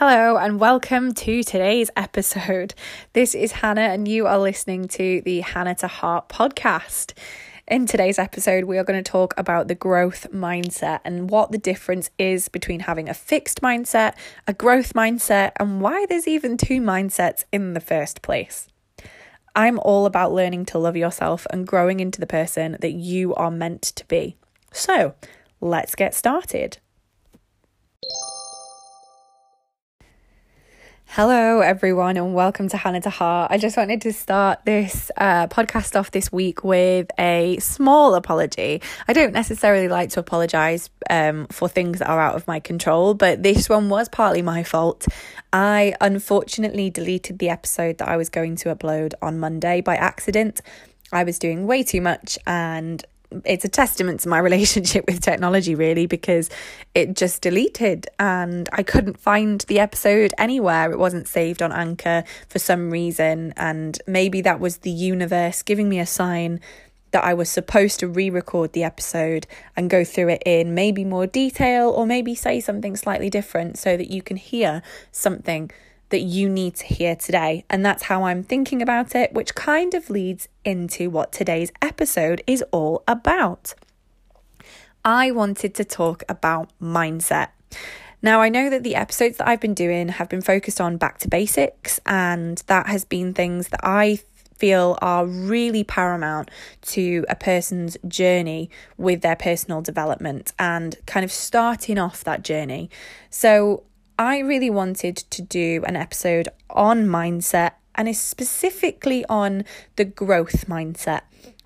Hello, and welcome to today's episode. This is Hannah, and you are listening to the Hannah to Heart podcast. In today's episode, we are going to talk about the growth mindset and what the difference is between having a fixed mindset, a growth mindset, and why there's even two mindsets in the first place. I'm all about learning to love yourself and growing into the person that you are meant to be. So, let's get started. Hello, everyone, and welcome to Hannah to Heart. I just wanted to start this uh, podcast off this week with a small apology. I don't necessarily like to apologize um, for things that are out of my control, but this one was partly my fault. I unfortunately deleted the episode that I was going to upload on Monday by accident. I was doing way too much and it's a testament to my relationship with technology really because it just deleted and I couldn't find the episode anywhere. It wasn't saved on anchor for some reason and maybe that was the universe giving me a sign that I was supposed to re-record the episode and go through it in maybe more detail or maybe say something slightly different so that you can hear something that you need to hear today. And that's how I'm thinking about it, which kind of leads into what today's episode is all about. I wanted to talk about mindset. Now, I know that the episodes that I've been doing have been focused on back to basics, and that has been things that I feel are really paramount to a person's journey with their personal development and kind of starting off that journey. So, I really wanted to do an episode on mindset and is specifically on the growth mindset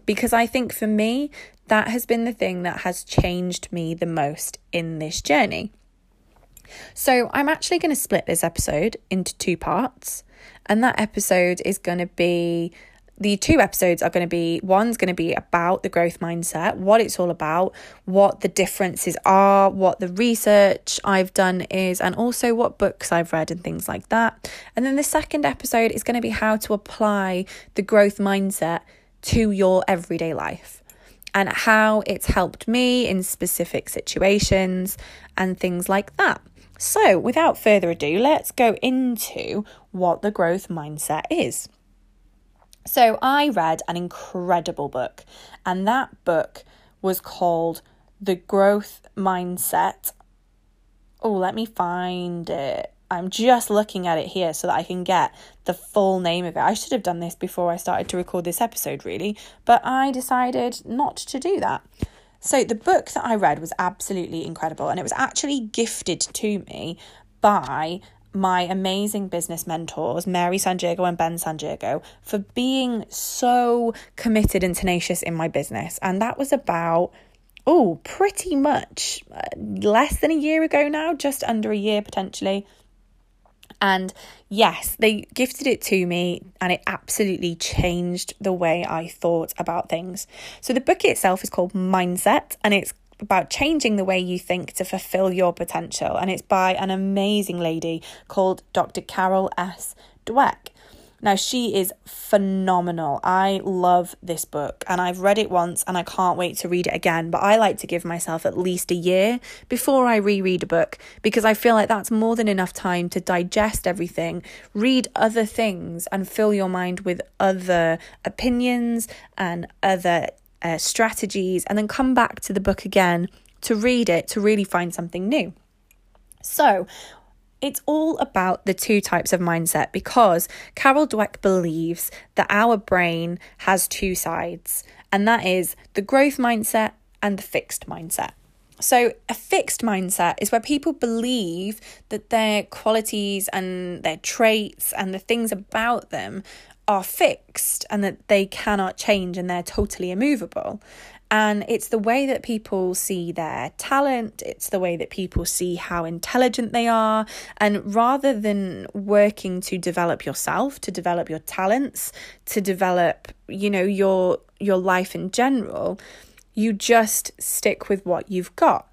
because I think for me, that has been the thing that has changed me the most in this journey. So, I'm actually going to split this episode into two parts, and that episode is going to be the two episodes are going to be one's going to be about the growth mindset, what it's all about, what the differences are, what the research I've done is, and also what books I've read and things like that. And then the second episode is going to be how to apply the growth mindset to your everyday life and how it's helped me in specific situations and things like that. So, without further ado, let's go into what the growth mindset is. So I read an incredible book, and that book was called The Growth Mindset. Oh, let me find it. I'm just looking at it here so that I can get the full name of it. I should have done this before I started to record this episode, really, but I decided not to do that. So, the book that I read was absolutely incredible, and it was actually gifted to me by my amazing business mentors, Mary San Diego and Ben San Diego, for being so committed and tenacious in my business. And that was about, oh, pretty much uh, less than a year ago now, just under a year potentially. And yes, they gifted it to me, and it absolutely changed the way I thought about things. So, the book itself is called Mindset, and it's about changing the way you think to fulfill your potential. And it's by an amazing lady called Dr. Carol S. Dweck. Now, she is phenomenal. I love this book and I've read it once and I can't wait to read it again. But I like to give myself at least a year before I reread a book because I feel like that's more than enough time to digest everything, read other things, and fill your mind with other opinions and other uh, strategies, and then come back to the book again to read it to really find something new. So, it's all about the two types of mindset because Carol Dweck believes that our brain has two sides, and that is the growth mindset and the fixed mindset. So, a fixed mindset is where people believe that their qualities and their traits and the things about them are fixed and that they cannot change and they're totally immovable. And it's the way that people see their talent, it's the way that people see how intelligent they are. And rather than working to develop yourself, to develop your talents, to develop, you know, your your life in general, you just stick with what you've got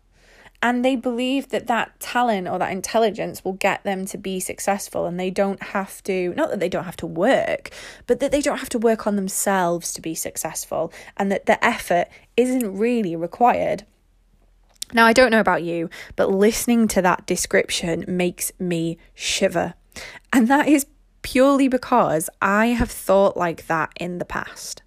and they believe that that talent or that intelligence will get them to be successful and they don't have to not that they don't have to work but that they don't have to work on themselves to be successful and that the effort isn't really required Now, I don't know about you, but listening to that description makes me shiver. And that is purely because I have thought like that in the past.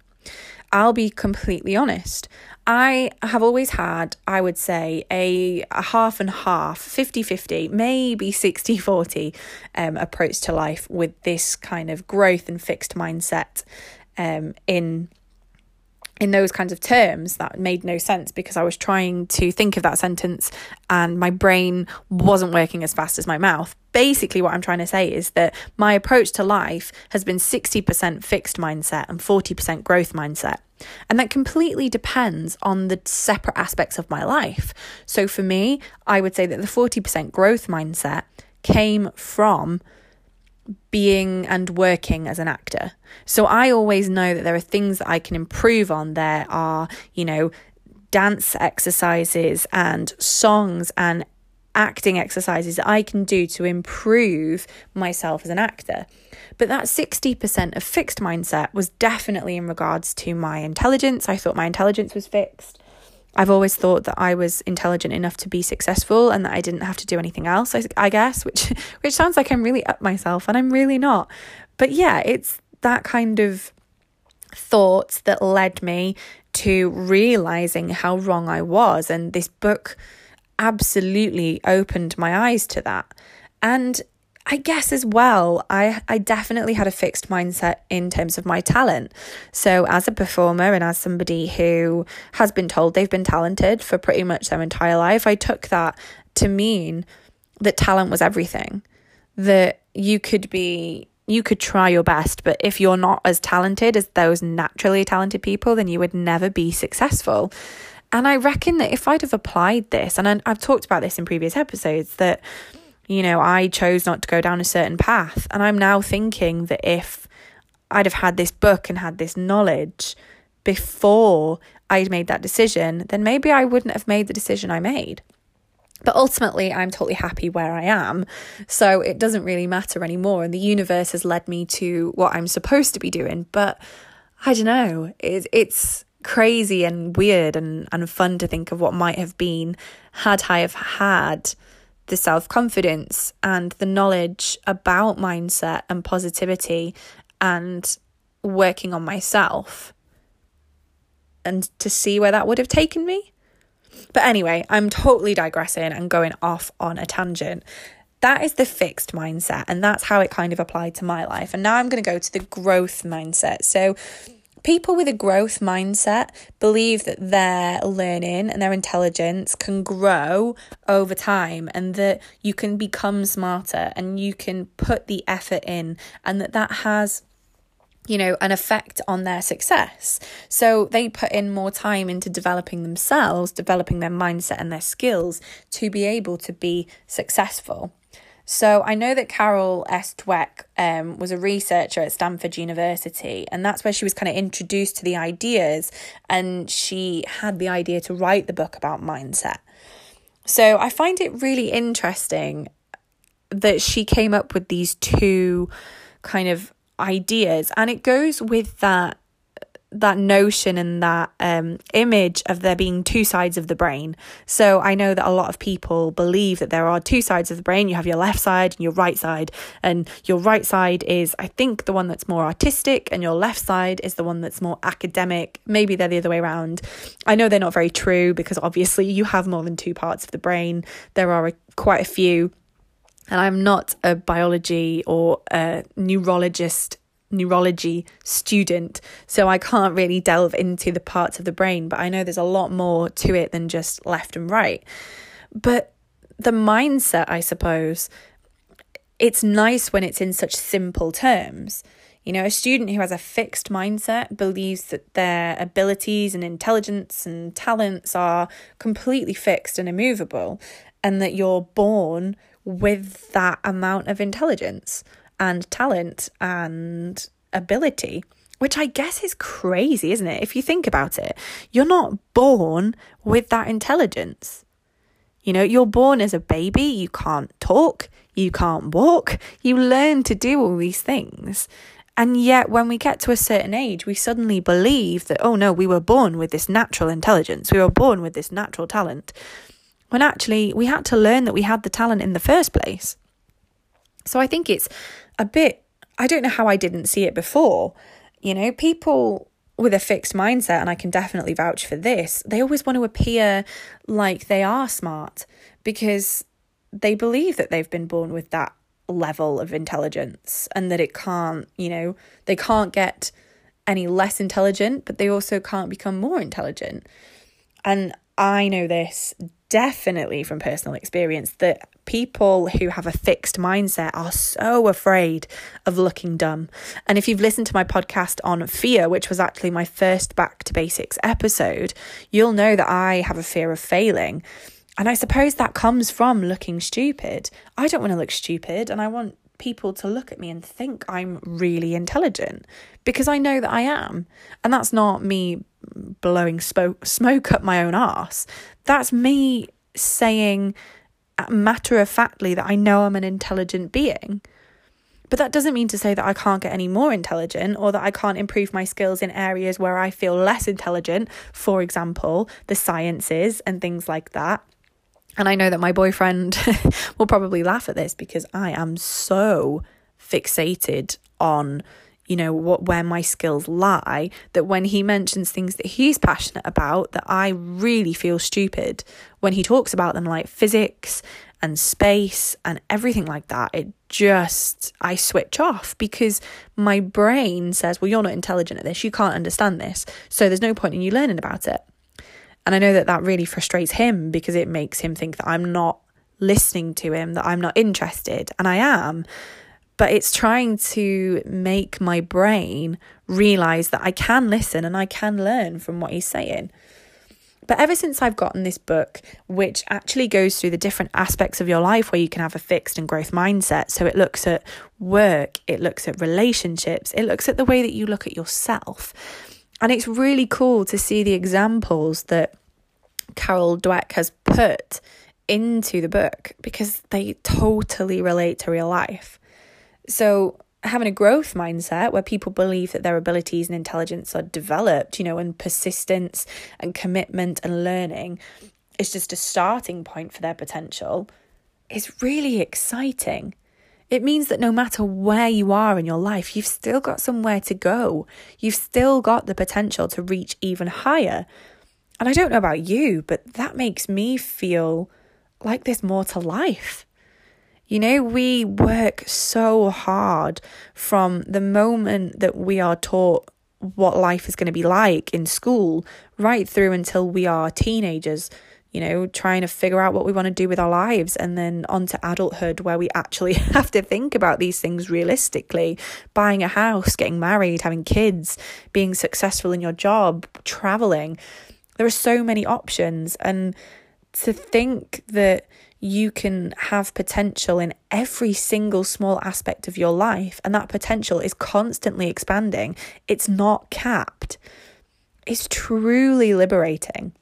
I'll be completely honest. I have always had, I would say, a, a half and half, 50 50, maybe 60 40 um, approach to life with this kind of growth and fixed mindset um, in in those kinds of terms that made no sense because I was trying to think of that sentence and my brain wasn't working as fast as my mouth. Basically, what I'm trying to say is that my approach to life has been 60% fixed mindset and 40% growth mindset. And that completely depends on the separate aspects of my life. So for me, I would say that the 40% growth mindset came from being and working as an actor. So I always know that there are things that I can improve on. There are, you know, dance exercises and songs and acting exercises that I can do to improve myself as an actor. But that 60% of fixed mindset was definitely in regards to my intelligence. I thought my intelligence was fixed. I've always thought that I was intelligent enough to be successful and that I didn't have to do anything else, I, I guess, which which sounds like I'm really up myself and I'm really not. But yeah, it's that kind of thoughts that led me to realizing how wrong I was and this book absolutely opened my eyes to that. And I guess as well, I, I definitely had a fixed mindset in terms of my talent. So, as a performer and as somebody who has been told they've been talented for pretty much their entire life, I took that to mean that talent was everything. That you could be, you could try your best, but if you're not as talented as those naturally talented people, then you would never be successful. And I reckon that if I'd have applied this, and I've talked about this in previous episodes, that you know, I chose not to go down a certain path. And I'm now thinking that if I'd have had this book and had this knowledge before I'd made that decision, then maybe I wouldn't have made the decision I made. But ultimately, I'm totally happy where I am. So it doesn't really matter anymore. And the universe has led me to what I'm supposed to be doing. But I don't know. It, it's crazy and weird and, and fun to think of what might have been had I have had the self confidence and the knowledge about mindset and positivity and working on myself and to see where that would have taken me. But anyway, I'm totally digressing and going off on a tangent. That is the fixed mindset, and that's how it kind of applied to my life. And now I'm going to go to the growth mindset. So, People with a growth mindset believe that their learning and their intelligence can grow over time and that you can become smarter and you can put the effort in and that that has you know, an effect on their success. So they put in more time into developing themselves, developing their mindset and their skills to be able to be successful. So I know that Carol S. Dweck um, was a researcher at Stanford University, and that's where she was kind of introduced to the ideas, and she had the idea to write the book about mindset. So I find it really interesting that she came up with these two kind of ideas, and it goes with that that notion and that um, image of there being two sides of the brain. So I know that a lot of people believe that there are two sides of the brain. You have your left side and your right side, and your right side is, I think, the one that's more artistic, and your left side is the one that's more academic. Maybe they're the other way around. I know they're not very true because obviously you have more than two parts of the brain. There are a, quite a few. And I'm not a biology or a neurologist neurology student, so I can't really delve into the parts of the brain, but I know there's a lot more to it than just left and right. But the mindset, I suppose, it's nice when it's in such simple terms. You know, a student who has a fixed mindset believes that their abilities and intelligence and talents are completely fixed and immovable, and that you're born with that amount of intelligence and talent and ability, which I guess is crazy, isn't it? If you think about it, you're not born with that intelligence. You know, you're born as a baby, you can't talk, you can't walk, you learn to do all these things. And yet, when we get to a certain age, we suddenly believe that, oh no, we were born with this natural intelligence, we were born with this natural talent. when actually we had to learn that we had the talent in the first place. So I think it's a bit, I don't know how I didn't see it before. You know, people with a fixed mindset, and I can definitely vouch for this, they always want to appear like they are smart because they believe that they've been born with that level of intelligence and that it can't, you know, they can't get any less intelligent, but they also can't become more intelligent. And I know this definitely from personal experience that people who have a fixed mindset are so afraid of looking dumb. And if you've listened to my podcast on fear, which was actually my first back to basics episode, you'll know that I have a fear of failing. And I suppose that comes from looking stupid. I don't want to look stupid and I want people to look at me and think I'm really intelligent because I know that I am. And that's not me blowing smoke, smoke up my own ass. That's me saying matter of factly that I know I'm an intelligent being. But that doesn't mean to say that I can't get any more intelligent or that I can't improve my skills in areas where I feel less intelligent, for example, the sciences and things like that. And I know that my boyfriend will probably laugh at this because I am so fixated on you know what where my skills lie that when he mentions things that he's passionate about that I really feel stupid when he talks about them like physics and space and everything like that it just I switch off because my brain says well you're not intelligent at this you can't understand this so there's no point in you learning about it and I know that that really frustrates him because it makes him think that I'm not listening to him, that I'm not interested. And I am. But it's trying to make my brain realize that I can listen and I can learn from what he's saying. But ever since I've gotten this book, which actually goes through the different aspects of your life where you can have a fixed and growth mindset, so it looks at work, it looks at relationships, it looks at the way that you look at yourself. And it's really cool to see the examples that Carol Dweck has put into the book because they totally relate to real life. So, having a growth mindset where people believe that their abilities and intelligence are developed, you know, and persistence and commitment and learning is just a starting point for their potential is really exciting. It means that no matter where you are in your life, you've still got somewhere to go. You've still got the potential to reach even higher. And I don't know about you, but that makes me feel like there's more to life. You know, we work so hard from the moment that we are taught what life is going to be like in school right through until we are teenagers you know, trying to figure out what we want to do with our lives, and then onto adulthood where we actually have to think about these things realistically buying a house, getting married, having kids, being successful in your job, traveling. There are so many options, and to think that you can have potential in every single small aspect of your life, and that potential is constantly expanding, it's not capped. It's truly liberating.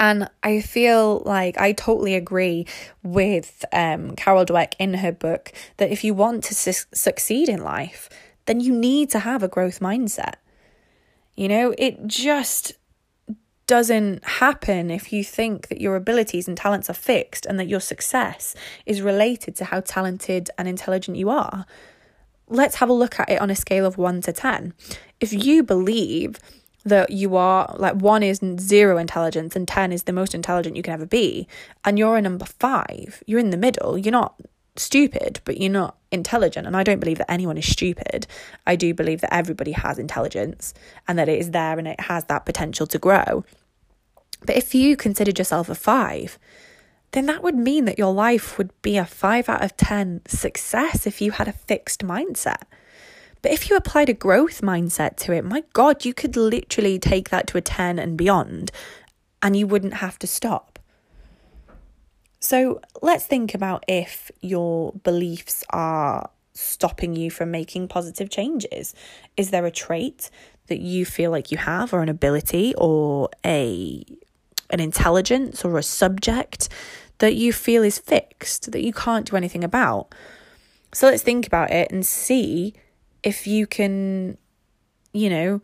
And I feel like I totally agree with um, Carol Dweck in her book that if you want to su- succeed in life, then you need to have a growth mindset. You know, it just doesn't happen if you think that your abilities and talents are fixed and that your success is related to how talented and intelligent you are. Let's have a look at it on a scale of 1 to 10. If you believe that you are like one is zero intelligence and 10 is the most intelligent you can ever be and you're a number 5 you're in the middle you're not stupid but you're not intelligent. And I don't believe that anyone is stupid. I do believe that everybody has intelligence and that it is there and it has that potential to grow. But if you considered yourself a 5 then that would mean that your life would be a 5 out of 10 success if you had a fixed mindset. But if you applied a growth mindset to it, my God, you could literally take that to a 10 and beyond, and you wouldn't have to stop. So let's think about if your beliefs are stopping you from making positive changes. Is there a trait that you feel like you have, or an ability, or a an intelligence, or a subject that you feel is fixed that you can't do anything about? So let's think about it and see if you can, you know,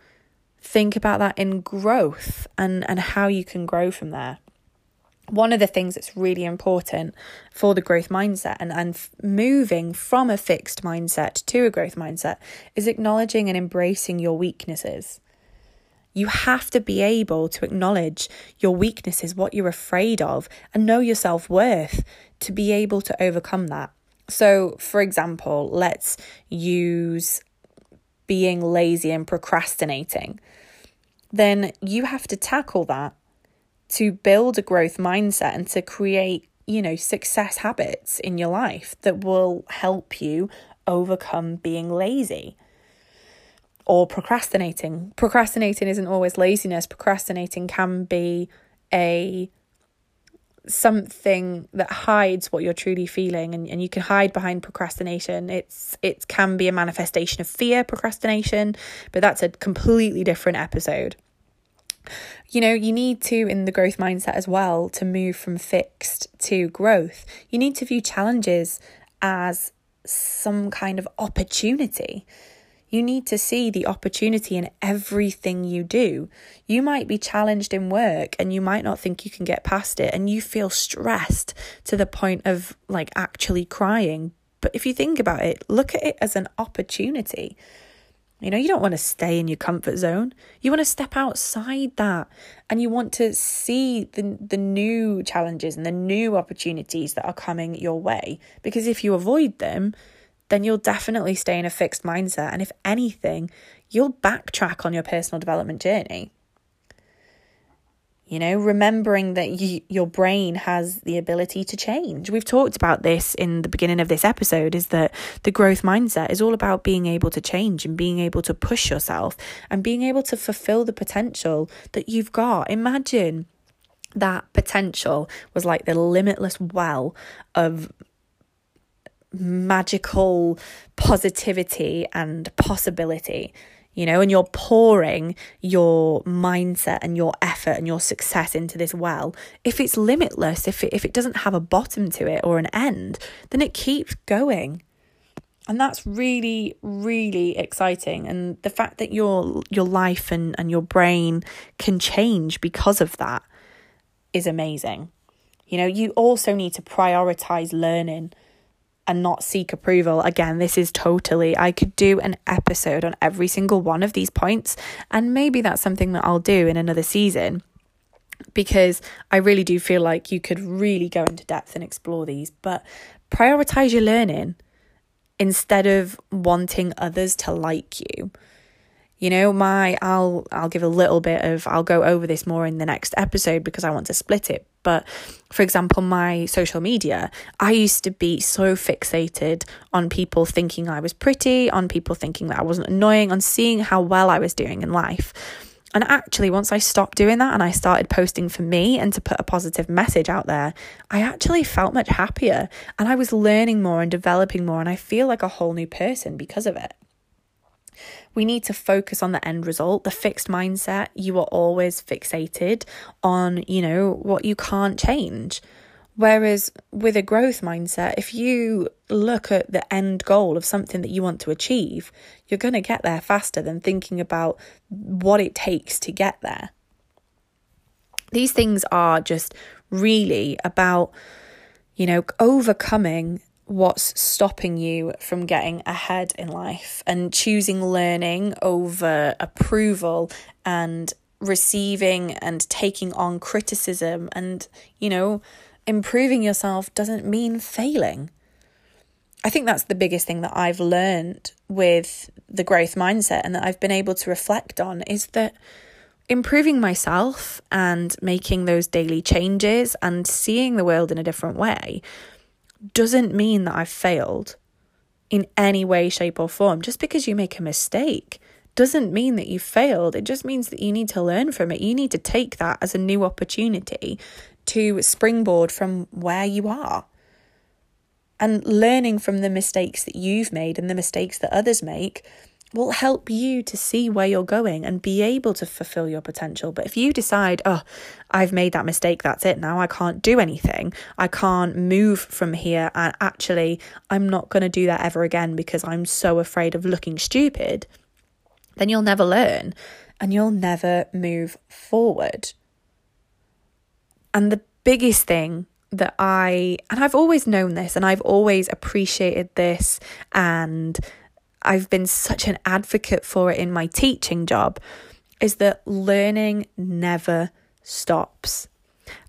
think about that in growth and, and how you can grow from there. One of the things that's really important for the growth mindset and, and moving from a fixed mindset to a growth mindset is acknowledging and embracing your weaknesses. You have to be able to acknowledge your weaknesses, what you're afraid of, and know your self worth to be able to overcome that. So, for example, let's use being lazy and procrastinating. Then you have to tackle that to build a growth mindset and to create, you know, success habits in your life that will help you overcome being lazy or procrastinating. Procrastinating isn't always laziness. Procrastinating can be a something that hides what you're truly feeling and, and you can hide behind procrastination it's it can be a manifestation of fear procrastination but that's a completely different episode you know you need to in the growth mindset as well to move from fixed to growth you need to view challenges as some kind of opportunity you need to see the opportunity in everything you do. You might be challenged in work and you might not think you can get past it, and you feel stressed to the point of like actually crying. But if you think about it, look at it as an opportunity. You know, you don't want to stay in your comfort zone. You want to step outside that and you want to see the, the new challenges and the new opportunities that are coming your way. Because if you avoid them, then you'll definitely stay in a fixed mindset. And if anything, you'll backtrack on your personal development journey. You know, remembering that you, your brain has the ability to change. We've talked about this in the beginning of this episode is that the growth mindset is all about being able to change and being able to push yourself and being able to fulfill the potential that you've got. Imagine that potential was like the limitless well of magical positivity and possibility you know, and you're pouring your mindset and your effort and your success into this well, if it's limitless, if it, if it doesn't have a bottom to it or an end, then it keeps going. And that's really, really exciting. And the fact that your your life and, and your brain can change because of that is amazing. You know, you also need to prioritize learning and not seek approval. Again, this is totally, I could do an episode on every single one of these points, and maybe that's something that I'll do in another season because I really do feel like you could really go into depth and explore these, but prioritize your learning instead of wanting others to like you you know my i'll i'll give a little bit of i'll go over this more in the next episode because i want to split it but for example my social media i used to be so fixated on people thinking i was pretty on people thinking that i wasn't annoying on seeing how well i was doing in life and actually, once I stopped doing that and I started posting for me and to put a positive message out there, I actually felt much happier and I was learning more and developing more. And I feel like a whole new person because of it. We need to focus on the end result, the fixed mindset. You are always fixated on, you know, what you can't change. Whereas with a growth mindset, if you look at the end goal of something that you want to achieve, you're going to get there faster than thinking about what it takes to get there. These things are just really about, you know, overcoming what's stopping you from getting ahead in life and choosing learning over approval and receiving and taking on criticism and, you know, improving yourself doesn't mean failing. I think that's the biggest thing that I've learned with the growth mindset and that I've been able to reflect on is that improving myself and making those daily changes and seeing the world in a different way doesn't mean that I've failed in any way, shape, or form. Just because you make a mistake doesn't mean that you failed. It just means that you need to learn from it. You need to take that as a new opportunity to springboard from where you are. And learning from the mistakes that you've made and the mistakes that others make will help you to see where you're going and be able to fulfill your potential. But if you decide, oh, I've made that mistake, that's it now, I can't do anything, I can't move from here, and actually, I'm not going to do that ever again because I'm so afraid of looking stupid, then you'll never learn and you'll never move forward. And the biggest thing that I, and I've always known this and I've always appreciated this, and I've been such an advocate for it in my teaching job, is that learning never stops.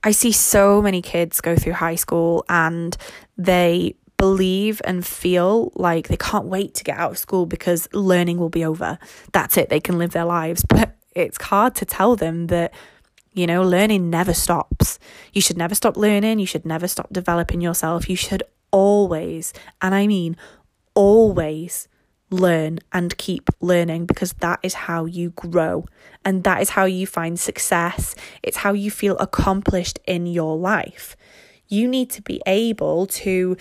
I see so many kids go through high school and they believe and feel like they can't wait to get out of school because learning will be over. That's it, they can live their lives. But it's hard to tell them that, you know, learning never stops. You should never stop learning, you should never stop developing yourself. You should always, and I mean always, learn and keep learning because that is how you grow and that is how you find success. It's how you feel accomplished in your life. You need to be able to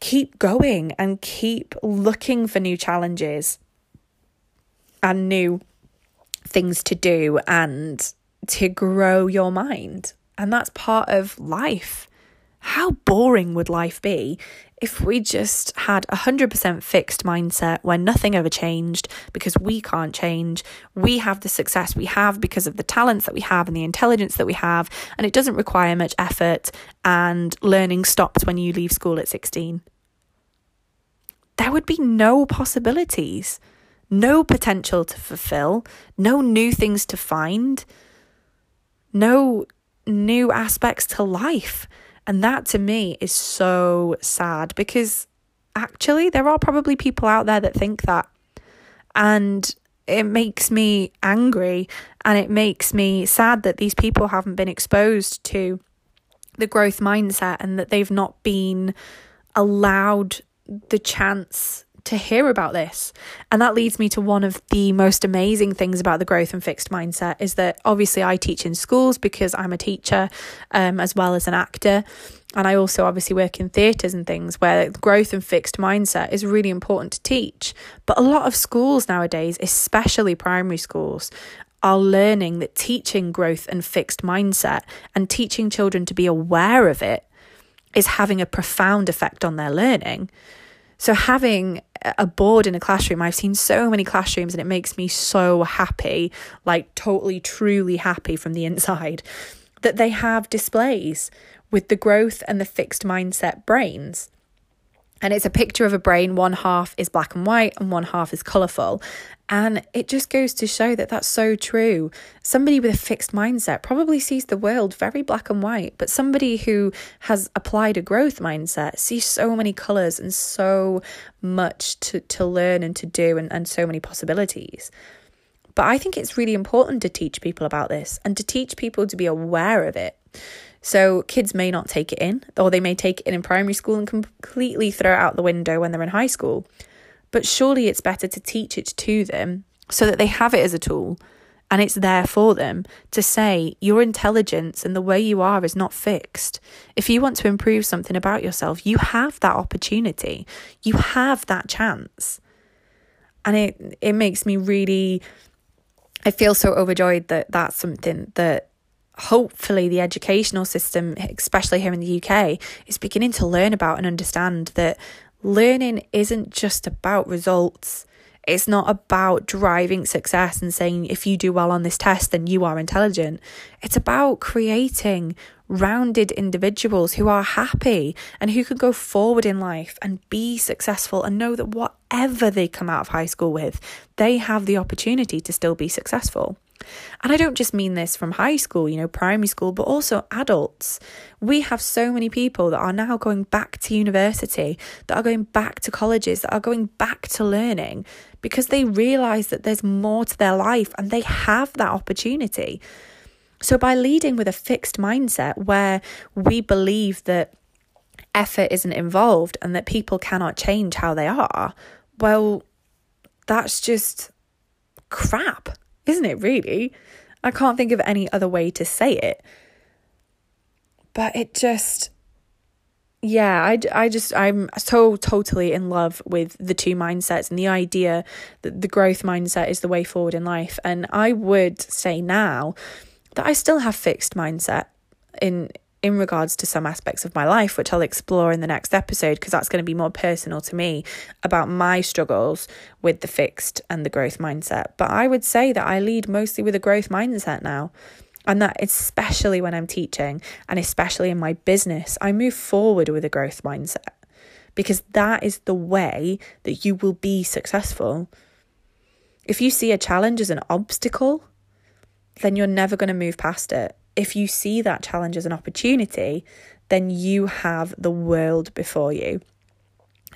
keep going and keep looking for new challenges and new things to do and to grow your mind. And that's part of life. How boring would life be if we just had a 100% fixed mindset where nothing ever changed because we can't change, we have the success we have because of the talents that we have and the intelligence that we have, and it doesn't require much effort, and learning stops when you leave school at 16. There would be no possibilities, no potential to fulfill, no new things to find, no new aspects to life. And that to me is so sad because actually there are probably people out there that think that. And it makes me angry and it makes me sad that these people haven't been exposed to the growth mindset and that they've not been allowed the chance to hear about this. And that leads me to one of the most amazing things about the growth and fixed mindset is that obviously I teach in schools because I'm a teacher um, as well as an actor. And I also obviously work in theatres and things where growth and fixed mindset is really important to teach. But a lot of schools nowadays, especially primary schools, are learning that teaching growth and fixed mindset and teaching children to be aware of it is having a profound effect on their learning. So, having a board in a classroom, I've seen so many classrooms and it makes me so happy, like totally, truly happy from the inside, that they have displays with the growth and the fixed mindset brains. And it's a picture of a brain, one half is black and white and one half is colourful. And it just goes to show that that's so true. Somebody with a fixed mindset probably sees the world very black and white, but somebody who has applied a growth mindset sees so many colours and so much to, to learn and to do and, and so many possibilities. But I think it's really important to teach people about this and to teach people to be aware of it. So kids may not take it in, or they may take it in primary school and completely throw it out the window when they're in high school. But surely it's better to teach it to them so that they have it as a tool and it's there for them to say your intelligence and the way you are is not fixed. If you want to improve something about yourself, you have that opportunity. You have that chance. And it it makes me really I feel so overjoyed that that's something that hopefully the educational system especially here in the UK is beginning to learn about and understand that learning isn't just about results. It's not about driving success and saying if you do well on this test, then you are intelligent. It's about creating rounded individuals who are happy and who can go forward in life and be successful and know that whatever they come out of high school with, they have the opportunity to still be successful. And I don't just mean this from high school, you know, primary school, but also adults. We have so many people that are now going back to university, that are going back to colleges, that are going back to learning because they realize that there's more to their life and they have that opportunity. So, by leading with a fixed mindset where we believe that effort isn't involved and that people cannot change how they are, well, that's just crap isn't it really? I can't think of any other way to say it. But it just, yeah, I, I just, I'm so totally in love with the two mindsets and the idea that the growth mindset is the way forward in life. And I would say now that I still have fixed mindset in in regards to some aspects of my life, which I'll explore in the next episode because that's going to be more personal to me about my struggles with the fixed and the growth mindset. But I would say that I lead mostly with a growth mindset now. And that especially when I'm teaching and especially in my business, I move forward with a growth mindset because that is the way that you will be successful. If you see a challenge as an obstacle, then you're never going to move past it. If you see that challenge as an opportunity, then you have the world before you.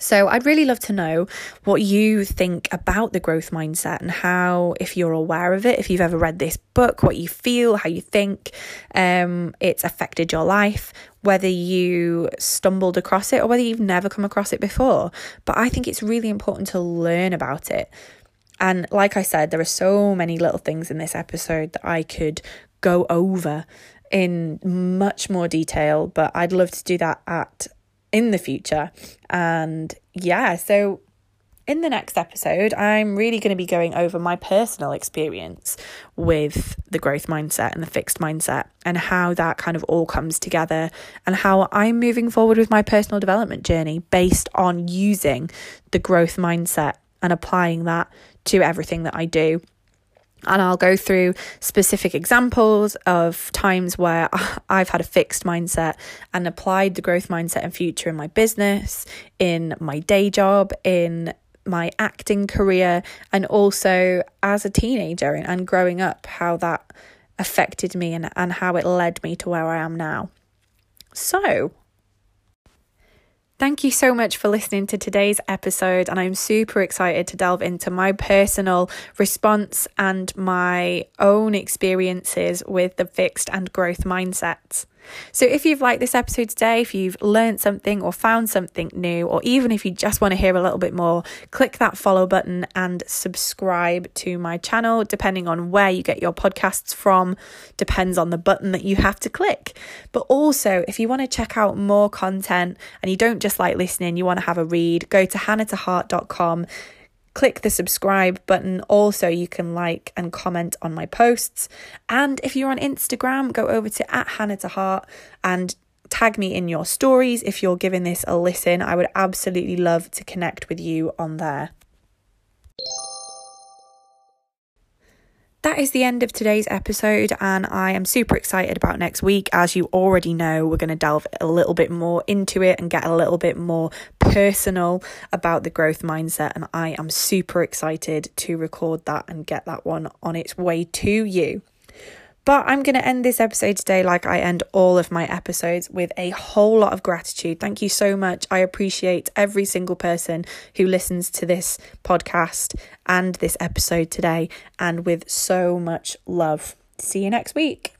So, I'd really love to know what you think about the growth mindset and how, if you're aware of it, if you've ever read this book, what you feel, how you think um, it's affected your life, whether you stumbled across it or whether you've never come across it before. But I think it's really important to learn about it. And like I said, there are so many little things in this episode that I could go over in much more detail, but I'd love to do that at in the future. And yeah, so in the next episode, I'm really going to be going over my personal experience with the growth mindset and the fixed mindset and how that kind of all comes together and how I'm moving forward with my personal development journey based on using the growth mindset and applying that to everything that I do. And I'll go through specific examples of times where I've had a fixed mindset and applied the growth mindset and future in my business, in my day job, in my acting career, and also as a teenager and, growing up, how that affected me and, and how it led me to where I am now. So, Thank you so much for listening to today's episode, and I'm super excited to delve into my personal response and my own experiences with the fixed and growth mindsets. So, if you've liked this episode today, if you've learned something or found something new, or even if you just want to hear a little bit more, click that follow button and subscribe to my channel, depending on where you get your podcasts from, depends on the button that you have to click. But also, if you want to check out more content and you don't just like listening, you want to have a read, go to hannahtoheart.com click the subscribe button. Also, you can like and comment on my posts. And if you're on Instagram, go over to at Hannah to Heart and tag me in your stories if you're giving this a listen. I would absolutely love to connect with you on there. That is the end of today's episode, and I am super excited about next week. As you already know, we're going to delve a little bit more into it and get a little bit more personal about the growth mindset. And I am super excited to record that and get that one on its way to you. But I'm going to end this episode today, like I end all of my episodes, with a whole lot of gratitude. Thank you so much. I appreciate every single person who listens to this podcast and this episode today, and with so much love. See you next week.